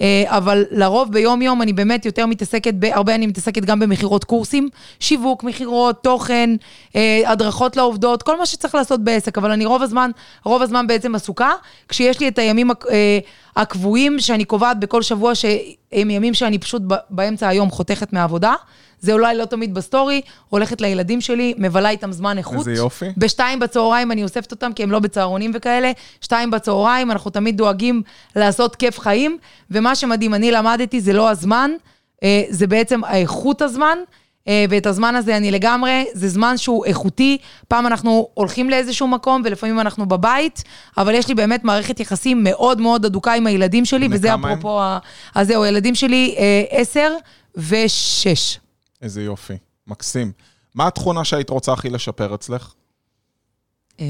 אה, אבל לרוב ביום-יום אני באמת יותר מתעסקת, הרבה אני מתעסקת גם במכירות קורסים, שיווק, מכירות, תוכן, אה, הדרכות לעובדות, כל מה שצריך לעשות בעסק, אבל אני רוב הזמן, רוב הזמן בעצם עסוקה, כשיש לי את הימים אה, הקבועים שאני קובעת בכל שבוע, שהם ימים שאני פשוט באמצע היום חותכת מהעבודה, זה אולי לא תמיד בסטורי, הולכת לילדים שלי, מבלה איתם זמן איכות. איזה יופי. בשתיים בצהריים אני אוספת אותם, כי הם לא בצהרונים וכאלה. שתיים בצהריים, אנחנו תמיד דואגים לעשות כיף חיים, ומה שמדהים, אני למדתי, זה לא הזמן, אה, זה בעצם האיכות הזמן. אה, ואת הזמן הזה אני לגמרי, זה זמן שהוא איכותי. פעם אנחנו הולכים לאיזשהו מקום ולפעמים אנחנו בבית, אבל יש לי באמת מערכת יחסים מאוד מאוד אדוקה עם הילדים שלי, וזה? אפרופו ה... אז זהו, הילדים שלי אה, עשר ושש. איזה יופי, מקסים. מה התכונה שהיית רוצה הכי לשפר אצלך? אה,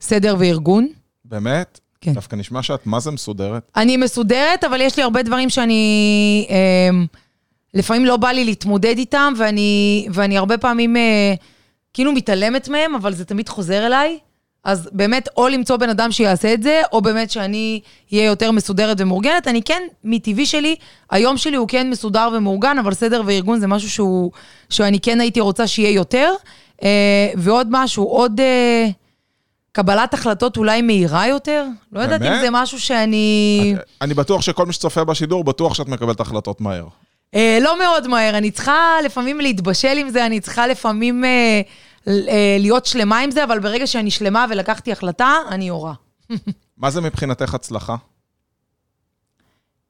סדר וארגון. באמת? כן. דווקא נשמע שאת מה זה מסודרת. אני מסודרת, אבל יש לי הרבה דברים שאני... אה, לפעמים לא בא לי להתמודד איתם, ואני, ואני הרבה פעמים אה, כאילו מתעלמת מהם, אבל זה תמיד חוזר אליי. אז באמת, או למצוא בן אדם שיעשה את זה, או באמת שאני אהיה יותר מסודרת ומאורגנת. אני כן, מטבעי שלי, היום שלי הוא כן מסודר ומאורגן, אבל סדר וארגון זה משהו שהוא, שאני כן הייתי רוצה שיהיה יותר. אה, ועוד משהו, עוד אה, קבלת החלטות אולי מהירה יותר. לא יודעת אם באמת? זה משהו שאני... אני בטוח שכל מי שצופה בשידור, בטוח שאת מקבלת החלטות מהר. אה, לא מאוד מהר, אני צריכה לפעמים להתבשל עם זה, אני צריכה לפעמים אה, להיות שלמה עם זה, אבל ברגע שאני שלמה ולקחתי החלטה, אני יורה. מה זה מבחינתך הצלחה?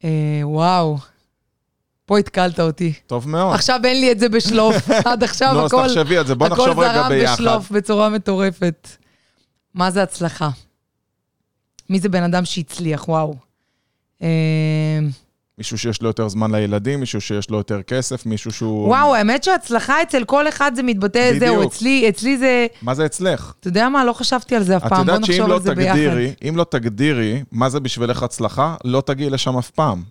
אה, וואו, פה התקלת אותי. טוב מאוד. עכשיו אין לי את זה בשלוף, עד עכשיו נו, אז הכל, תחשבי על זה, בוא נחשוב רגע הכל זרם ביחד. בשלוף בצורה מטורפת. מה זה הצלחה? מי זה בן אדם שהצליח? וואו. מישהו שיש לו יותר זמן לילדים, מישהו שיש לו יותר כסף, מישהו שהוא... וואו, האמת שהצלחה אצל כל אחד זה מתבטא, זהו, בדיוק. אצלי, אצלי זה... מה זה אצלך? אתה יודע מה? לא חשבתי על זה אף את פעם, בוא יודעת שאם נחשוב לא על זה ביחד. תגדירי, אם לא תגדירי מה זה בשבילך הצלחה, לא תגיעי לשם אף פעם.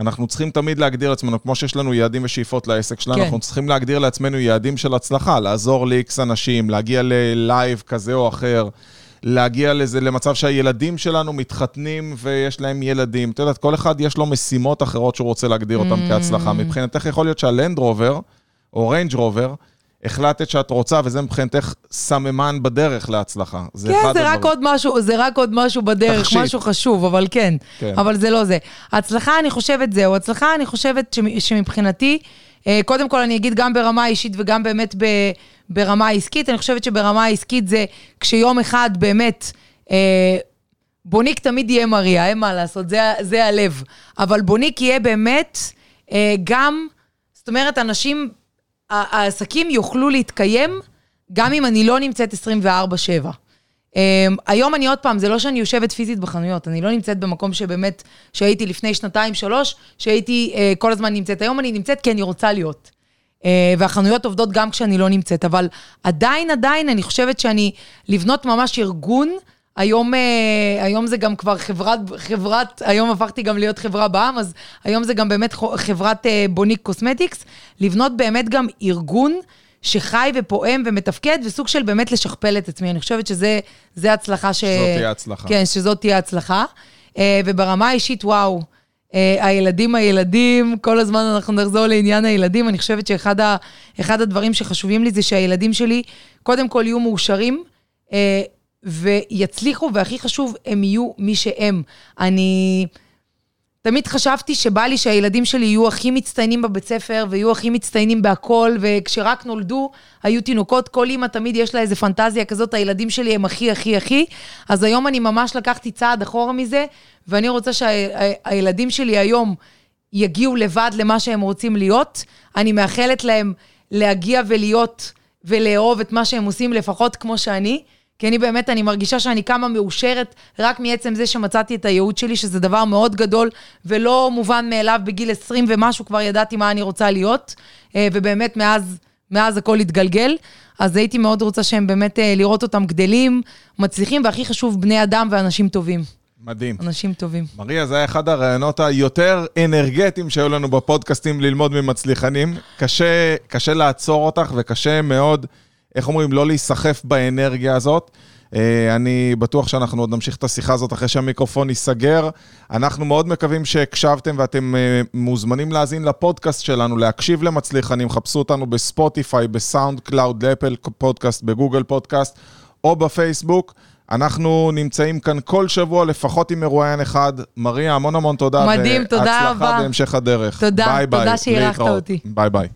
אנחנו צריכים תמיד להגדיר לעצמנו, כמו שיש לנו יעדים ושאיפות לעסק שלנו, כן. אנחנו צריכים להגדיר לעצמנו יעדים של הצלחה, לעזור ל-X אנשים, להגיע ללייב כזה או אחר, להגיע לזה, למצב שהילדים שלנו מתחתנים ויש להם ילדים. את יודעת, כל אחד יש לו משימות אחרות שהוא רוצה להגדיר אותן אממ. כהצלחה. מבחינתך יכול להיות שהלנד רובר, או ריינג' רובר, החלטת שאת רוצה, וזה מבחינתך סממן בדרך להצלחה. זה כן, זה רק. עוד משהו, זה רק עוד משהו בדרך, תכשיט. משהו חשוב, אבל כן. כן. אבל זה לא זה. הצלחה, אני חושבת זהו. הצלחה, אני חושבת שמ- שמבחינתי, אה, קודם כל אני אגיד גם ברמה האישית וגם באמת ב, ברמה העסקית, אני חושבת שברמה העסקית זה כשיום אחד באמת... אה, בוניק תמיד יהיה מריה, אין מה לעשות, זה, זה הלב. אבל בוניק יהיה באמת אה, גם, זאת אומרת, אנשים, העסקים יוכלו להתקיים גם אם אני לא נמצאת 24-7. Um, היום אני עוד פעם, זה לא שאני יושבת פיזית בחנויות, אני לא נמצאת במקום שבאמת, שהייתי לפני שנתיים, שלוש, שהייתי uh, כל הזמן נמצאת. היום אני נמצאת כי אני רוצה להיות. אה, והחנויות עובדות גם כשאני לא נמצאת, אבל עדיין, עדיין, אני חושבת שאני, לבנות ממש ארגון, היום, אה, היום זה גם כבר חברת, חברת, היום הפכתי גם להיות חברה בע"מ, אז היום זה גם באמת חברת uh, בוניק קוסמטיקס, לבנות באמת גם ארגון שחי ופועם ומתפקד, וסוג של באמת לשכפל את עצמי. אני חושבת שזה זה הצלחה ש... שזאת תהיה הצלחה. כן, שזאת תהיה הצלחה. אה, וברמה האישית, וואו, אה, הילדים, הילדים, כל הזמן אנחנו נחזור לעניין הילדים. אני חושבת שאחד ה, אחד הדברים שחשובים לי זה שהילדים שלי, קודם כל יהיו מאושרים. אה, ויצליחו, והכי חשוב, הם יהיו מי שהם. אני תמיד חשבתי שבא לי שהילדים שלי יהיו הכי מצטיינים בבית ספר, ויהיו הכי מצטיינים בהכל, וכשרק נולדו, היו תינוקות, כל אימא תמיד יש לה איזה פנטזיה כזאת, הילדים שלי הם הכי, הכי, הכי. אז היום אני ממש לקחתי צעד אחורה מזה, ואני רוצה שהילדים שלי היום יגיעו לבד למה שהם רוצים להיות. אני מאחלת להם להגיע ולהיות ולאהוב את מה שהם עושים, לפחות כמו שאני. כי אני באמת, אני מרגישה שאני קמה מאושרת רק מעצם זה שמצאתי את הייעוד שלי, שזה דבר מאוד גדול ולא מובן מאליו בגיל 20 ומשהו, כבר ידעתי מה אני רוצה להיות, אה, ובאמת מאז, מאז הכל התגלגל. אז הייתי מאוד רוצה שהם באמת, אה, לראות אותם גדלים, מצליחים, והכי חשוב, בני אדם ואנשים טובים. מדהים. אנשים טובים. מריה, זה היה אחד הראיונות היותר אנרגטיים שהיו לנו בפודקאסטים ללמוד ממצליחנים. קשה, קשה לעצור אותך וקשה מאוד, איך אומרים, לא להיסחף באנרגיה הזאת. אה, אני בטוח שאנחנו עוד נמשיך את השיחה הזאת אחרי שהמיקרופון ייסגר. אנחנו מאוד מקווים שהקשבתם ואתם אה, מוזמנים להאזין לפודקאסט שלנו, להקשיב למצליחנים, חפשו אותנו בספוטיפיי, בסאונד קלאוד, באפל פודקאסט, בגוגל פודקאסט או בפייסבוק. אנחנו נמצאים כאן כל שבוע, לפחות עם מרואיין אחד. מריה, המון המון תודה. מדהים, תודה רבה. והצלחה בהמשך הדרך. תודה, ביי. תודה שאירחת. אותי. ביי ביי.